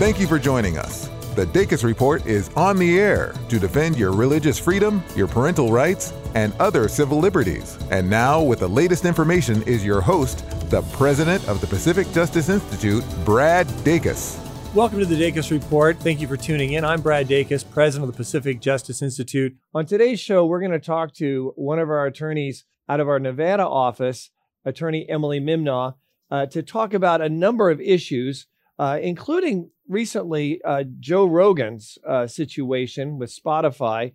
Thank you for joining us. The Dacus Report is on the air to defend your religious freedom, your parental rights, and other civil liberties. And now, with the latest information, is your host, the president of the Pacific Justice Institute, Brad Dacus. Welcome to the Dacus Report. Thank you for tuning in. I'm Brad Dacus, president of the Pacific Justice Institute. On today's show, we're going to talk to one of our attorneys out of our Nevada office, attorney Emily Mimnaugh, uh, to talk about a number of issues, uh, including recently uh, Joe Rogan's uh, situation with Spotify.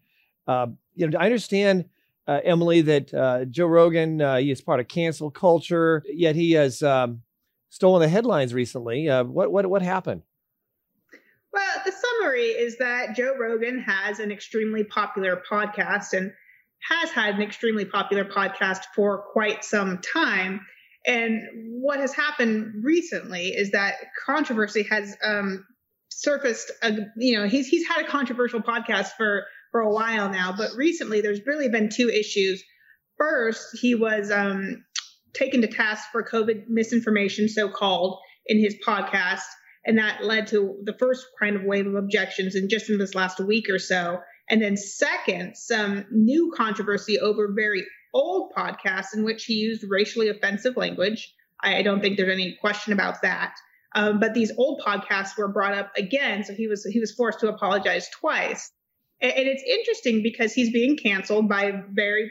Uh, you know, I understand, uh, Emily, that uh, Joe Rogan uh, he is part of cancel culture, yet he has um, stolen the headlines recently. what what what happened? Well, the summary is that Joe Rogan has an extremely popular podcast and has had an extremely popular podcast for quite some time. And what has happened recently is that controversy has um, surfaced. A, you know, he's he's had a controversial podcast for for a while now, but recently there's really been two issues. First, he was um, taken to task for COVID misinformation, so called, in his podcast, and that led to the first kind of wave of objections, and just in this last week or so. And then second, some new controversy over very old podcasts in which he used racially offensive language. I, I don't think there's any question about that. Um, but these old podcasts were brought up again, so he was he was forced to apologize twice. And, and it's interesting because he's being canceled by very,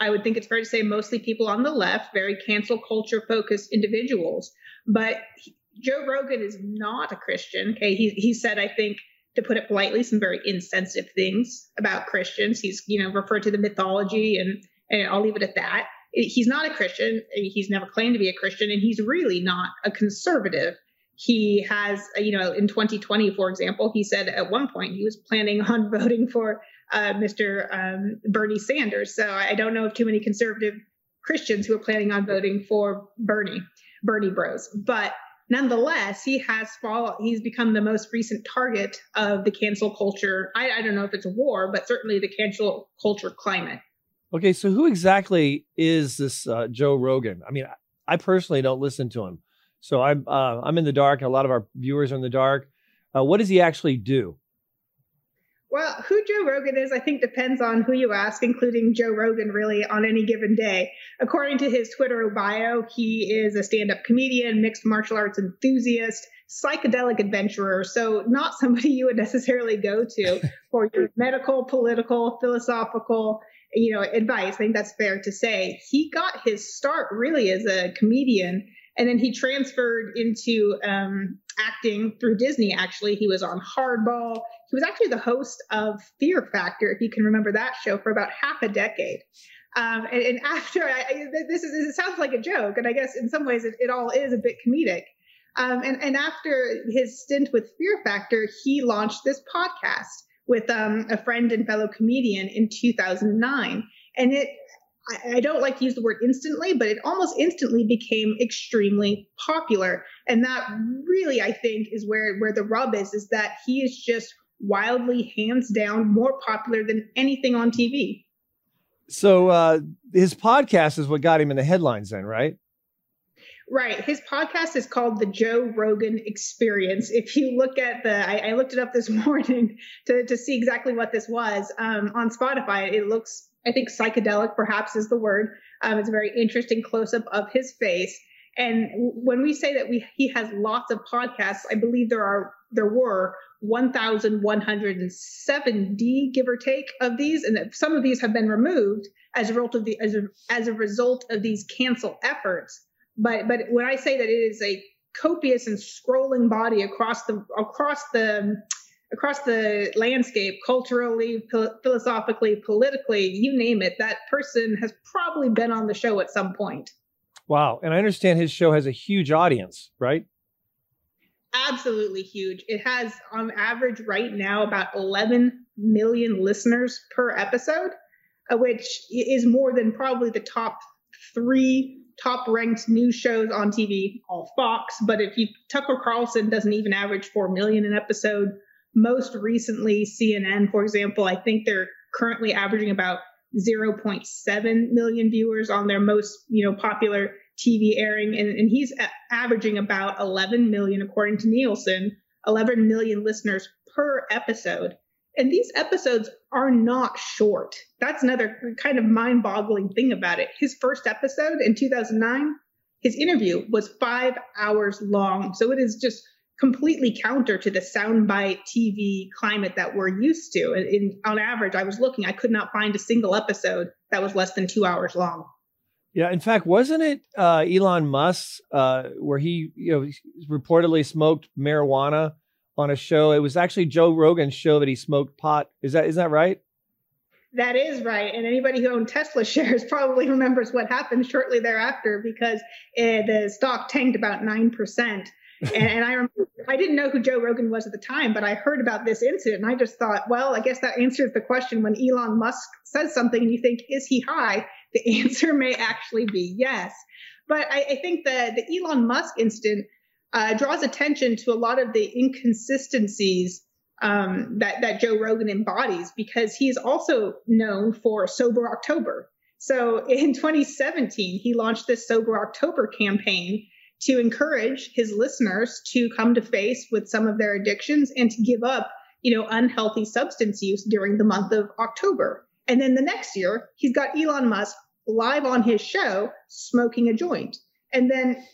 I would think it's fair to say, mostly people on the left, very cancel culture focused individuals. But he, Joe Rogan is not a Christian. Okay, he he said I think to put it politely some very insensitive things about Christians. He's you know referred to the mythology and and I'll leave it at that. He's not a Christian. He's never claimed to be a Christian, and he's really not a conservative. He has, you know, in 2020, for example, he said at one point he was planning on voting for uh, Mr. Um, Bernie Sanders. So I don't know of too many conservative Christians who are planning on voting for Bernie, Bernie Bros. But nonetheless, he has fall. He's become the most recent target of the cancel culture. I, I don't know if it's a war, but certainly the cancel culture climate. Okay, so who exactly is this uh, Joe Rogan? I mean, I, personally don't listen to him, so I'm uh, I'm in the dark, and a lot of our viewers are in the dark. Uh, what does he actually do? Well, who Joe Rogan is, I think, depends on who you ask, including Joe Rogan, really, on any given day. According to his Twitter bio, he is a stand up comedian, mixed martial arts enthusiast, psychedelic adventurer. So, not somebody you would necessarily go to for your medical, political, philosophical, you know, advice. I think that's fair to say. He got his start really as a comedian, and then he transferred into um, acting through Disney. Actually, he was on Hardball. He was actually the host of Fear Factor, if you can remember that show, for about half a decade. Um, and, and, after I, this is it sounds like a joke, and I guess in some ways it, it all is a bit comedic. Um, and, and after his stint with Fear Factor, he launched this podcast with um, a friend and fellow comedian in 2009. And it, I, don't like to use the word instantly, but it almost instantly became extremely popular. And that really, I think, is where, where the rub is, is that he is just wildly, hands down, more popular than anything on TV. So uh, his podcast is what got him in the headlines, then, right? Right. His podcast is called The Joe Rogan Experience. If you look at the, I, I looked it up this morning to, to see exactly what this was um, on Spotify. It looks, I think, psychedelic, perhaps is the word. Um, it's a very interesting close up of his face. And when we say that we he has lots of podcasts, I believe there are there were 1,170 give or take of these, and some of these have been removed as a result of the as a, as a result of these cancel efforts. But but when I say that it is a copious and scrolling body across the across the across the landscape, culturally, philosophically, politically, you name it, that person has probably been on the show at some point. Wow. And I understand his show has a huge audience, right? Absolutely huge. It has, on average, right now, about 11 million listeners per episode, uh, which is more than probably the top three top ranked news shows on TV, all Fox. But if you Tucker Carlson doesn't even average four million an episode. Most recently, CNN, for example, I think they're currently averaging about 0.7 million viewers on their most you know popular TV airing, and, and he's a- averaging about 11 million according to Nielsen 11 million listeners per episode. And these episodes are not short. That's another kind of mind boggling thing about it. His first episode in 2009, his interview was five hours long. So it is just completely counter to the soundbite TV climate that we're used to. In, on average, I was looking, I could not find a single episode that was less than two hours long. Yeah, in fact, wasn't it uh, Elon Musk uh, where he, you know, reportedly smoked marijuana on a show? It was actually Joe Rogan's show that he smoked pot. Is that is that right? That is right. And anybody who owned Tesla shares probably remembers what happened shortly thereafter because uh, the stock tanked about 9% and, and, I remember, I didn't know who Joe Rogan was at the time, but I heard about this incident and I just thought, well, I guess that answers the question when Elon Musk says something and you think, is he high? The answer may actually be yes. But I, I think the, the Elon Musk incident uh, draws attention to a lot of the inconsistencies um, that, that Joe Rogan embodies because he's also known for Sober October. So in 2017, he launched this Sober October campaign to encourage his listeners to come to face with some of their addictions and to give up, you know, unhealthy substance use during the month of October. And then the next year, he's got Elon Musk live on his show smoking a joint. And then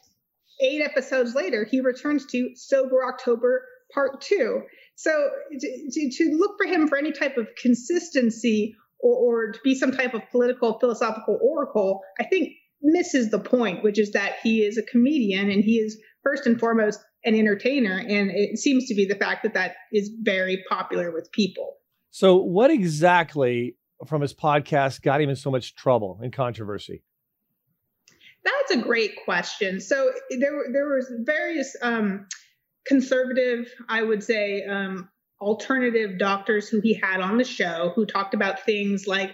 eight episodes later, he returns to Sober October Part Two. So to, to, to look for him for any type of consistency or, or to be some type of political philosophical oracle, I think misses the point, which is that he is a comedian and he is first and foremost an entertainer. And it seems to be the fact that that is very popular with people. So, what exactly from his podcast got him in so much trouble and controversy? That's a great question. So there, there was various um, conservative, I would say, um, alternative doctors who he had on the show who talked about things like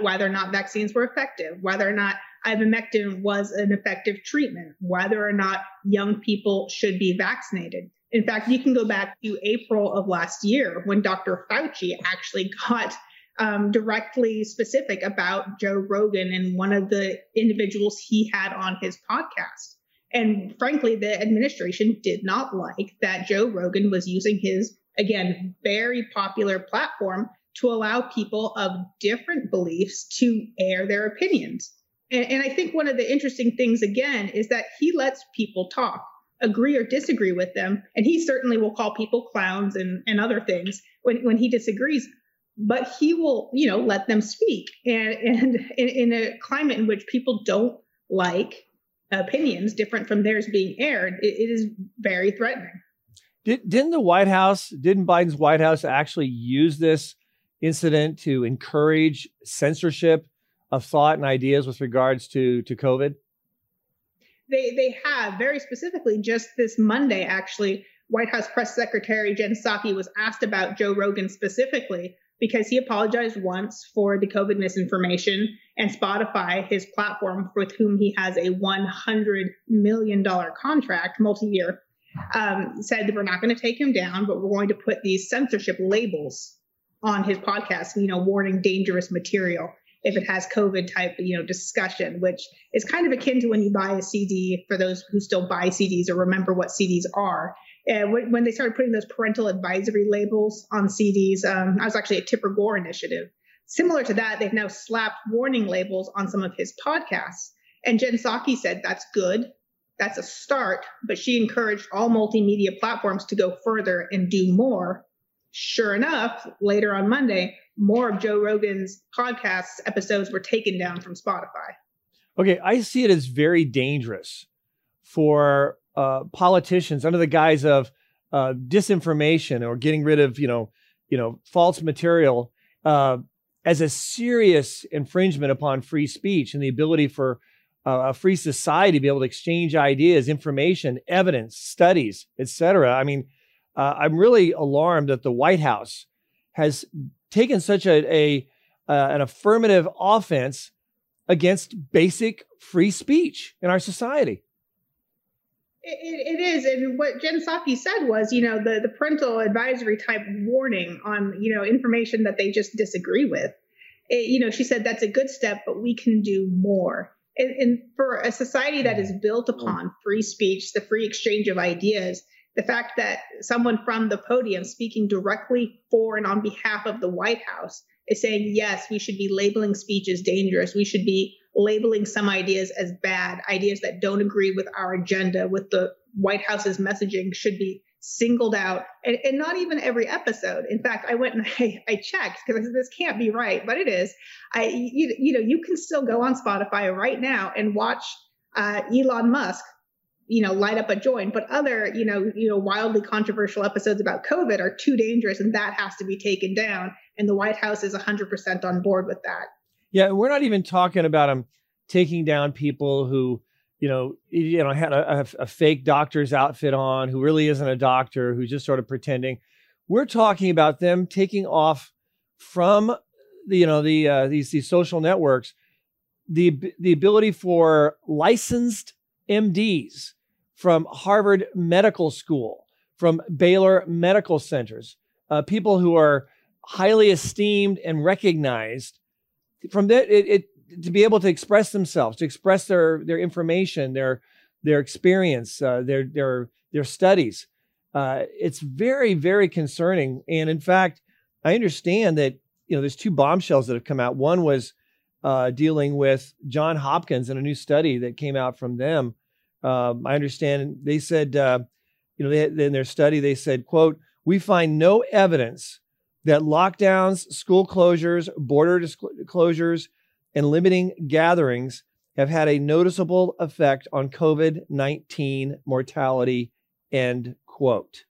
whether or not vaccines were effective, whether or not ivermectin was an effective treatment, whether or not young people should be vaccinated. In fact, you can go back to April of last year when Dr. Fauci actually got um, directly specific about Joe Rogan and one of the individuals he had on his podcast. And frankly, the administration did not like that Joe Rogan was using his, again, very popular platform to allow people of different beliefs to air their opinions. And, and I think one of the interesting things, again, is that he lets people talk, agree or disagree with them. And he certainly will call people clowns and, and other things when, when he disagrees. But he will, you know, let them speak. And, and in, in a climate in which people don't like opinions different from theirs being aired, it, it is very threatening. Did, didn't the White House, didn't Biden's White House actually use this incident to encourage censorship of thought and ideas with regards to to COVID? They they have very specifically just this Monday actually. White House press secretary Jen Psaki was asked about Joe Rogan specifically because he apologized once for the COVID misinformation and Spotify, his platform with whom he has a $100 million contract multi-year, um, said that we're not going to take him down, but we're going to put these censorship labels on his podcast, you know, warning dangerous material if it has COVID type, you know, discussion, which is kind of akin to when you buy a CD for those who still buy CDs or remember what CDs are. And when, they started putting those parental advisory labels on CDs, um, I was actually a Tipper Gore initiative. Similar to that, they've now slapped warning labels on some of his podcasts. And Jen Psaki said that's good. That's a start, but she encouraged all multimedia platforms to go further and do more. Sure enough, later on Monday, more of Joe Rogan's podcast episodes were taken down from Spotify. Okay, I see it as very dangerous for uh, politicians under the guise of uh, disinformation or getting rid of you know you know false material uh, as a serious infringement upon free speech and the ability for uh, a free society to be able to exchange ideas, information, evidence, studies, etc. I mean, uh, I'm really alarmed that the White House has taken such a, a uh, an affirmative offense against basic free speech in our society. It, it is, and what Jen Psaki said was, you know, the the parental advisory type warning on, you know, information that they just disagree with. It, you know, she said that's a good step, but we can do more. And, and for a society that is built upon free speech, the free exchange of ideas, the fact that someone from the podium speaking directly for and on behalf of the White House is saying, yes, we should be labeling speech as dangerous. We should be labeling some ideas as bad, ideas that don't agree with our agenda, with the White House's messaging should be singled out and, and not even every episode. In fact, I went and I, I checked because this can't be right, but it is. I, you, you know, you can still go on Spotify right now and watch uh, Elon Musk you know light up a joint but other you know you know wildly controversial episodes about covid are too dangerous and that has to be taken down and the white house is 100% on board with that yeah we're not even talking about them taking down people who you know you know had a, a, fake doctor's outfit on who really isn't a doctor who's just sort of pretending. We're talking about them taking off from the you know the uh, these these social networks the the ability for licensed MDs from Harvard Medical School, from Baylor Medical Centers, uh, people who are highly esteemed and recognized from that it, it, to be able to express themselves, to express their their information, their their experience, uh, their their their studies. Uh, it's very very concerning, and in fact, I understand that you know there's two bombshells that have come out. One was uh, dealing with John Hopkins and a new study that came out from them. Um, I understand they said, uh, you know, they, in their study they said, "quote We find no evidence that lockdowns, school closures, border closures, and limiting gatherings have had a noticeable effect on COVID 19 mortality. End quote.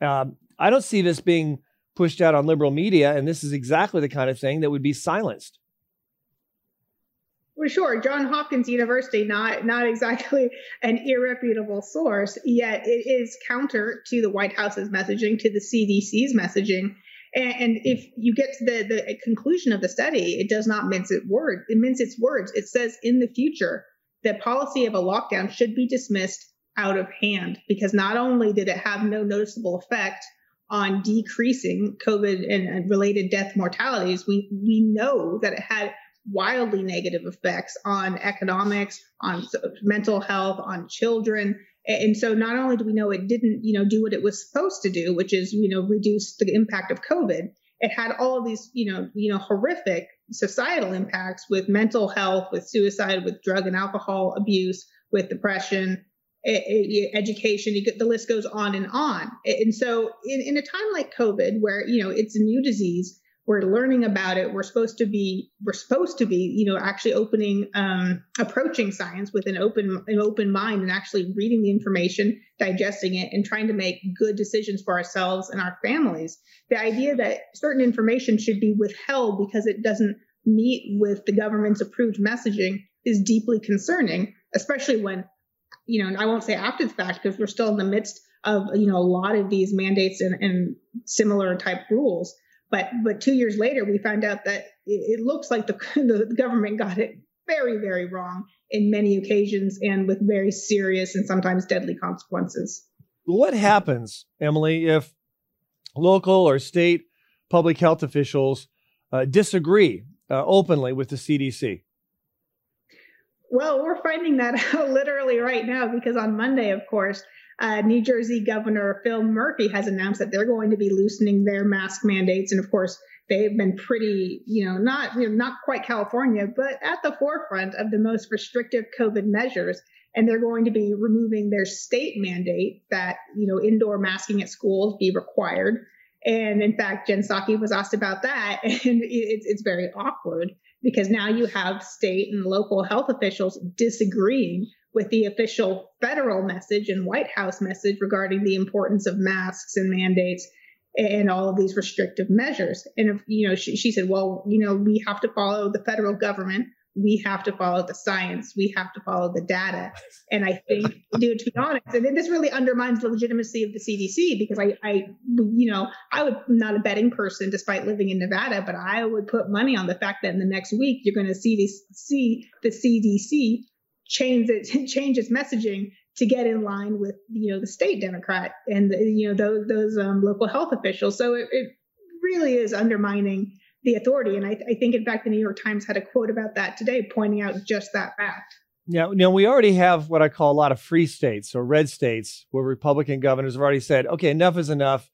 Um, I don't see this being pushed out on liberal media, and this is exactly the kind of thing that would be silenced. Well, sure, John Hopkins University, not not exactly an irreputable source, yet it is counter to the White House's messaging, to the CDC's messaging. And, and if you get to the, the conclusion of the study, it does not mince its word. It mince its words. It says in the future, the policy of a lockdown should be dismissed out of hand because not only did it have no noticeable effect on decreasing COVID and related death mortalities, we we know that it had wildly negative effects on economics, on mental health, on children. And so not only do we know it didn't, you know, do what it was supposed to do, which is, you know, reduce the impact of COVID, it had all of these, you know, you know, horrific societal impacts with mental health, with suicide, with drug and alcohol abuse, with depression, education, the list goes on and on. And so in, in a time like COVID, where, you know, it's a new disease, we're learning about it. We're supposed to be we're supposed to be you know actually opening um, approaching science with an open an open mind and actually reading the information digesting it and trying to make good decisions for ourselves and our families. The idea that certain information should be withheld because it doesn't meet with the government's approved messaging is deeply concerning especially when you know and i won't say after the fact because we're still in the midst of you know a lot of these mandates and, and similar type rules but but two years later, we found out that it, it looks like the, the government got it very very wrong in many occasions and with very serious and sometimes deadly consequences. What happens, Emily, if local or state public health officials uh, disagree uh, openly with the CDC? Well, we're finding that out literally right now because on Monday, of course, uh, New Jersey Governor Phil Murphy has announced that they're going to be loosening their mask mandates, and of course, they've been pretty, you know, not you know, not quite California, but at the forefront of the most restrictive COVID measures. And they're going to be removing their state mandate that you know indoor masking at schools be required. And in fact, Jen Psaki was asked about that, and it's it's very awkward because now you have state and local health officials disagreeing with the official federal message and White House message regarding the importance of masks and mandates and all of these restrictive measures. And, if, you know, she, she said, well, you know, we have to follow the federal government. We have to follow the science. We have to follow the data. And I think, dude, to be honest, and this really undermines the legitimacy of the CDC because I, I, you know, I would I'm not a betting person despite living in Nevada, but I would put money on the fact that in the next week you're going to see this, see the CDC change it change its messaging to get in line with you know the state Democrat and the, you know those those um, local health officials. So it, it, really is undermining the authority. And I, I, think in fact the New York Times had a quote about that today, pointing out just that fact. Now, now we already have what I call a lot of free states or red states where Republican governors have already said, okay, enough is enough.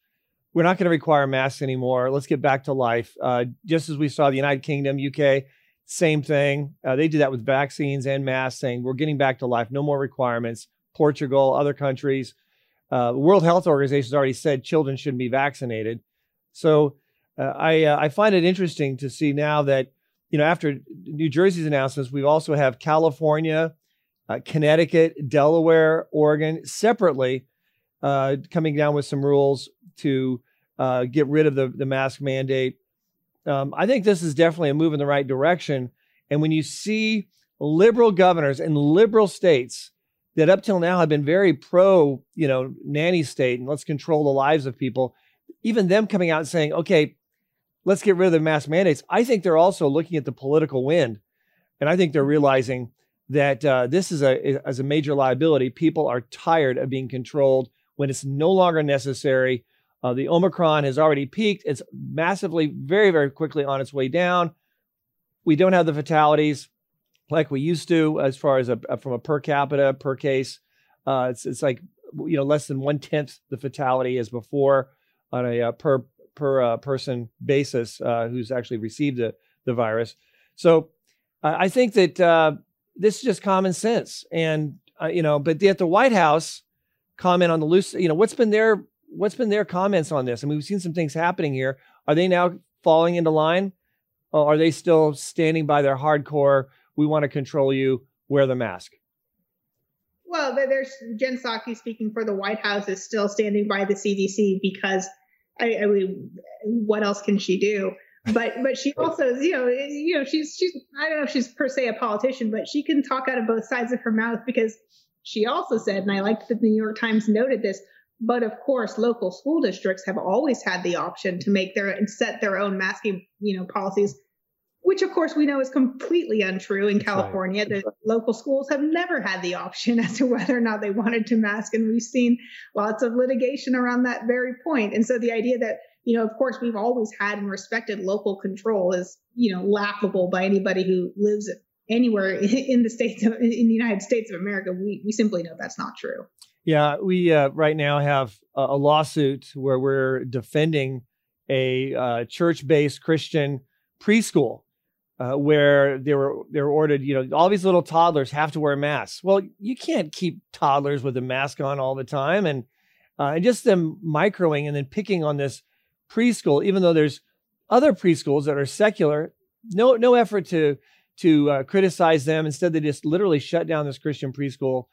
We're not going to require masks anymore. Let's get back to life. Uh, just as we saw the United Kingdom, UK, same thing. Uh, they did that with vaccines and masks, saying we're getting back to life, no more requirements. Portugal, other countries. Uh, World Health Organization has already said children shouldn't be vaccinated. So uh, I uh, I find it interesting to see now that you know after New Jersey's announcements, we also have California, uh, Connecticut, Delaware, Oregon separately uh, coming down with some rules to uh, get rid of the the mask mandate. Um, I think this is definitely a move in the right direction. And when you see liberal governors in liberal states that up till now have been very pro, you know, nanny state and let's control the lives of people, even them coming out and saying, okay, let's get rid of the mask mandates. I think they're also looking at the political wind, and I think they're realizing that uh, this is a as a major liability. People are tired of being controlled when it's no longer necessary. Uh, the Omicron has already peaked. It's massively, very, very quickly on its way down. We don't have the fatalities like we used to, as far as a, from a per capita per case. Uh, it's it's like you know less than one tenth the fatality as before on a uh, per per uh, person basis uh, who's actually received the the virus. So I think that uh, this is just common sense, and you know, but at the White House comment on the loose, you know, what's been their what's been their comments on this? I mean, we've seen some things happening here. Are they now falling into line? Or are they still standing by their hardcore? We want to control you. Wear the mask. Well, there's Jen Psaki speaking for the White House is still standing by the CDC because I, I mean, what else can she do? But but she also you know eh, you know she's she's I don't know if she's per se a politician, but she can talk out of both sides of her mouth because she also said, and I like that the New York Times noted this. But of course, local school districts have always had the option to make their and set their own masking you know policies which of course we know is completely untrue in That's California. Right. The right. local schools have never had the option as to whether or not they wanted to mask, and we've seen lots of litigation around that very point. And so the idea that you know, of course, we've always had and respected local control is you know laughable by anybody who lives anywhere in the states of, in the United States of America. We we simply know that's not true. Yeah, we uh, right now have a, a, lawsuit where we're defending a uh, church-based Christian preschool uh, where they were they were ordered, you know, all these little toddlers have to wear masks. Well, you can't keep toddlers with a mask on all the time, and uh, and just them microing and then picking on this preschool, even though there's other preschools that are secular. No no effort to to uh, criticize them. Instead, they just literally shut down this Christian preschool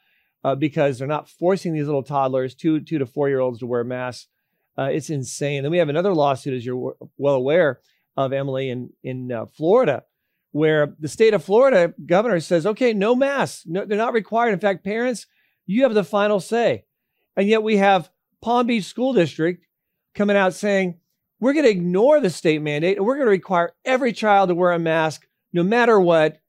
uh, because they're not forcing these little toddlers, two two to four year olds, to wear masks. Uh, it's insane. Then we have another lawsuit, as you're well aware of, Emily, in in uh, Florida where the state of Florida governor says, okay, no masks. No, they're not required. In fact, parents, you have the final say. And yet we have Palm Beach School District coming out saying, we're going to ignore the state mandate and we're going to require every child to wear a mask no matter what.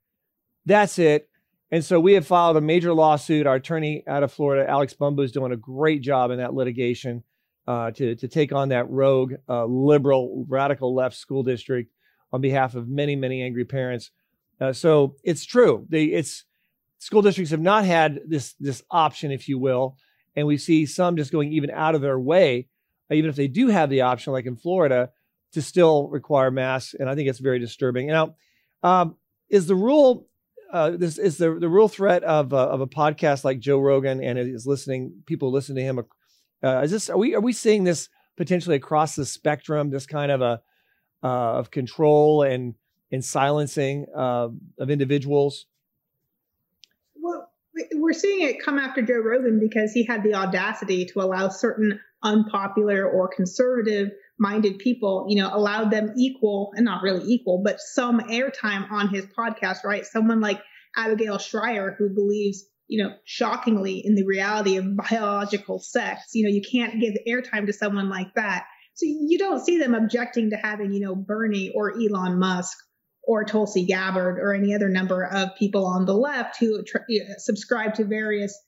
That's it. And so we have filed a major lawsuit. Our attorney out of Florida, Alex Bumbu, is doing a great job in that litigation uh, to, to take on that rogue, uh, liberal, radical left school district on behalf of many, many angry parents. Uh, so it's true. They, it's school districts have not had this this option, if you will, and we see some just going even out of their way, even if they do have the option, like in Florida, to still require masks. And I think it's very disturbing. Now, um, is the rule uh, this is the the real threat of uh, of a podcast like Joe Rogan and is listening people listen to him. Uh, is this are we are we seeing this potentially across the spectrum? This kind of a uh, of control and and silencing uh, of individuals? Well, we're seeing it come after Joe Rogan because he had the audacity to allow certain unpopular or conservative minded people, you know, allowed them equal and not really equal, but some airtime on his podcast, right? Someone like Abigail Shrier, who believes, you know, shockingly in the reality of biological sex. You know, you can't give airtime to someone like that. So you don't see them objecting to having, you know, Bernie or Elon Musk or Tulsi Gabbard or any other number of people on the left who tr- subscribe to various,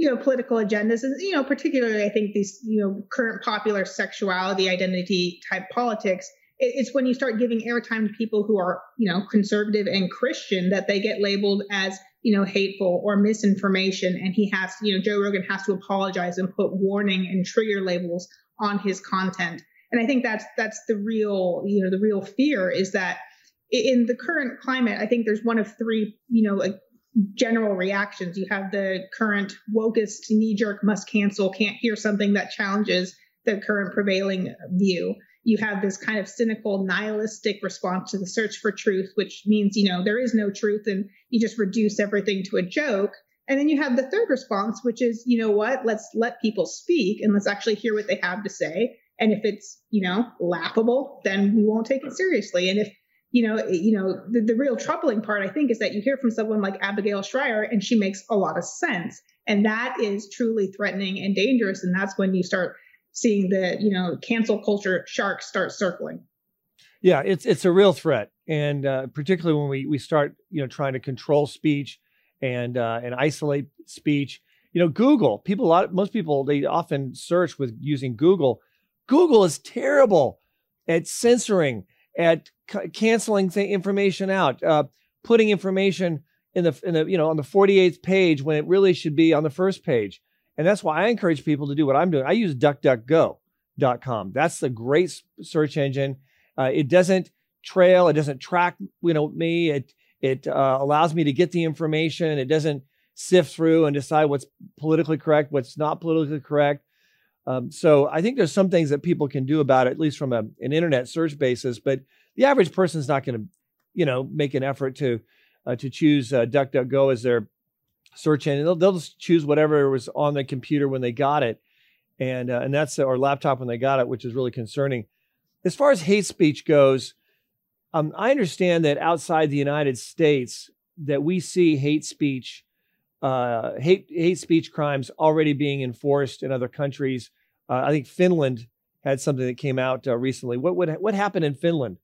you know, political agendas. And, you know, particularly, I think these, you know, current popular sexuality identity type politics. It's when you start giving airtime to people who are, you know, conservative and Christian that they get labeled as you know, hateful or misinformation. And he has, you know, Joe Rogan has to apologize and put warning and trigger labels on his content. And I think that's that's the real, you know, the real fear is that in the current climate, I think there's one of three, you know, general reactions. You have the current wokest knee jerk must cancel, can't hear something that challenges the current prevailing view. You have this kind of cynical, nihilistic response to the search for truth, which means, you know, there is no truth and you just reduce everything to a joke. And then you have the third response, which is, you know what, let's let people speak and let's actually hear what they have to say. And if it's, you know, laughable, then we won't take it seriously. And if you know, you know, the, the real troubling part, I think, is that you hear from someone like Abigail Shrier and she makes a lot of sense. And that is truly threatening and dangerous. And that's when you start seeing the, you know, cancel culture sharks start circling. Yeah, it's it's a real threat. And uh, particularly when we we start, you know, trying to control speech and uh, and isolate speech. You know, Google, people a lot most people they often search with using Google. Google is terrible at censoring at c- canceling th- information out, uh, putting information in the in the you know on the 48th page when it really should be on the first page. And that's why I encourage people to do what I'm doing. I use DuckDuckGo.com. That's the great search engine. Uh, it doesn't trail. It doesn't track you know me. It it uh, allows me to get the information. It doesn't sift through and decide what's politically correct, what's not politically correct. Um, so I think there's some things that people can do about it, at least from a, an internet search basis. But the average person is not going to, you know, make an effort to uh, to choose uh, DuckDuckGo as their search engine. They'll, they'll just choose whatever was on the computer when they got it, and uh, and that's or laptop when they got it, which is really concerning. As far as hate speech goes, um, I understand that outside the United States, that we see hate speech uh, hate hate speech crimes already being enforced in other countries. Uh, I think Finland had something that came out uh, recently. What what what happened in Finland?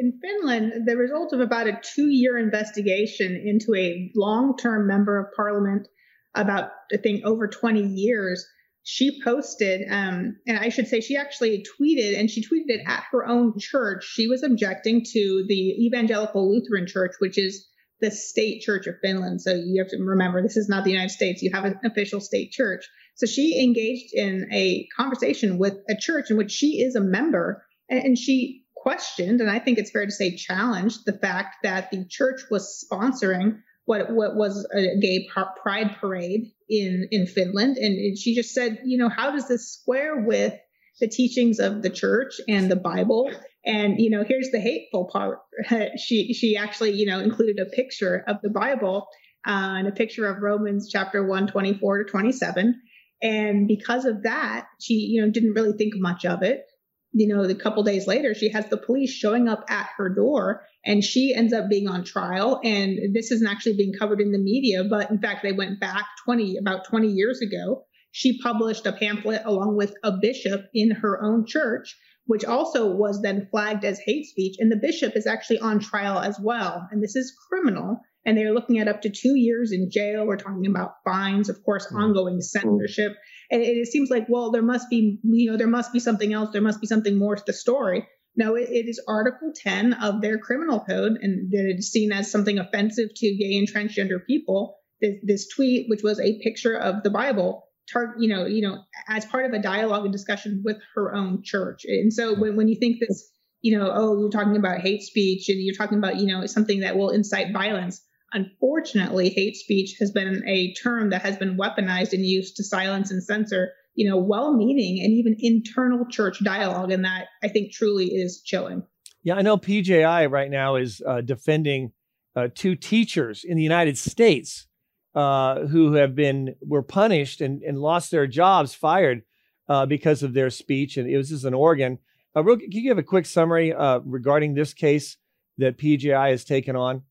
In Finland, the result of about a two-year investigation into a long-term member of parliament, about I think over 20 years, she posted, um, and I should say she actually tweeted, and she tweeted it at her own church. She was objecting to the Evangelical Lutheran Church, which is the state church of Finland. So you have to remember this is not the United States. You have an official state church. So she engaged in a conversation with a church in which she is a member and she questioned, and I think it's fair to say challenged the fact that the church was sponsoring what what was a gay pride parade in in Finland and she just said, you know, how does this square with the teachings of the church and the Bible and you know, here's the hateful part. she she actually you know included a picture of the Bible uh, and a picture of Romans chapter 1, 24 to 27. And because of that, she you know didn't really think much of it. You know, a couple days later, she has the police showing up at her door, and she ends up being on trial. And this isn't actually being covered in the media, but in fact, they went back 20 about 20 years ago. She published a pamphlet along with a bishop in her own church which also was then flagged as hate speech. And the bishop is actually on trial as well. And this is criminal. And they're looking at up to two years in jail. We're talking about fines, of course, mm. ongoing censorship. And it, it, seems like, well, there must be, you know, there must be something else. There must be something more to the story. No, it, it is Article 10 of their criminal code, and that it is seen as something offensive to gay and transgender people. This, this tweet, which was a picture of the Bible, tar- you know, you know, as part of a dialogue and discussion with her own church. And so when, when you think this, you know, oh, you're talking about hate speech and you're talking about, you know, something that will incite violence. Unfortunately, hate speech has been a term that has been weaponized and used to silence and censor, you know, well-meaning and even internal church dialogue, and that I think truly is chilling. Yeah, I know PJI right now is uh, defending uh, two teachers in the United States uh, who have been were punished and, and lost their jobs, fired uh, because of their speech. And it was just in Oregon. Uh, real, can you give a quick summary uh, regarding this case that PJI has taken on?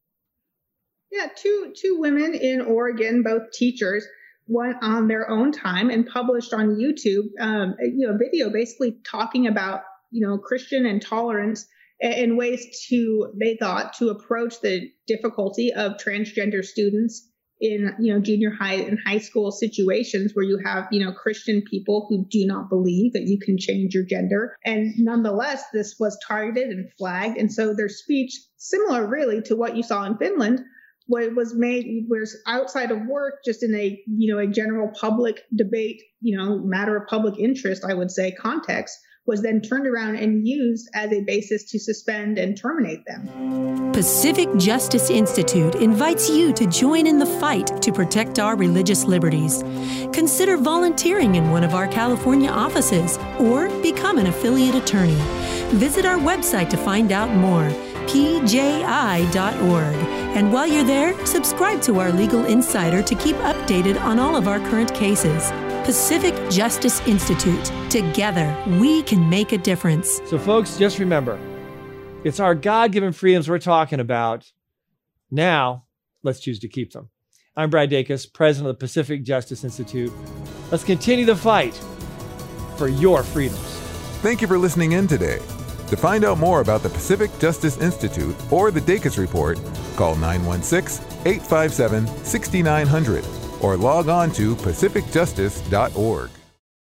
Yeah, two two women in Oregon, both teachers, went on their own time and published on YouTube, um, you know, video basically talking about you know Christian intolerance and ways to they thought to approach the difficulty of transgender students in you know junior high and high school situations where you have you know christian people who do not believe that you can change your gender. And nonetheless this was targeted and flagged. And so their speech similar really to what you saw in finland what was made was outside of work, just in a you know a general public debate, you know, matter of public interest, I would say context, was then turned around and used as a basis to suspend and terminate them. Pacific Justice Institute invites you to join in the fight to protect our religious liberties. Consider volunteering in one of our California offices or become an affiliate attorney. Visit our website to find out more pji.org. And while you're there, subscribe to our Legal Insider to keep updated on all of our current cases. Pacific Justice Institute. Together, we can make a difference. So, folks, just remember it's our God given freedoms we're talking about. Now, let's choose to keep them. I'm Brad Dacus, president of the Pacific Justice Institute. Let's continue the fight for your freedoms. Thank you for listening in today. To find out more about the Pacific Justice Institute or the Dacus Report, call 916 857 6900 or log on to pacificjustice.org.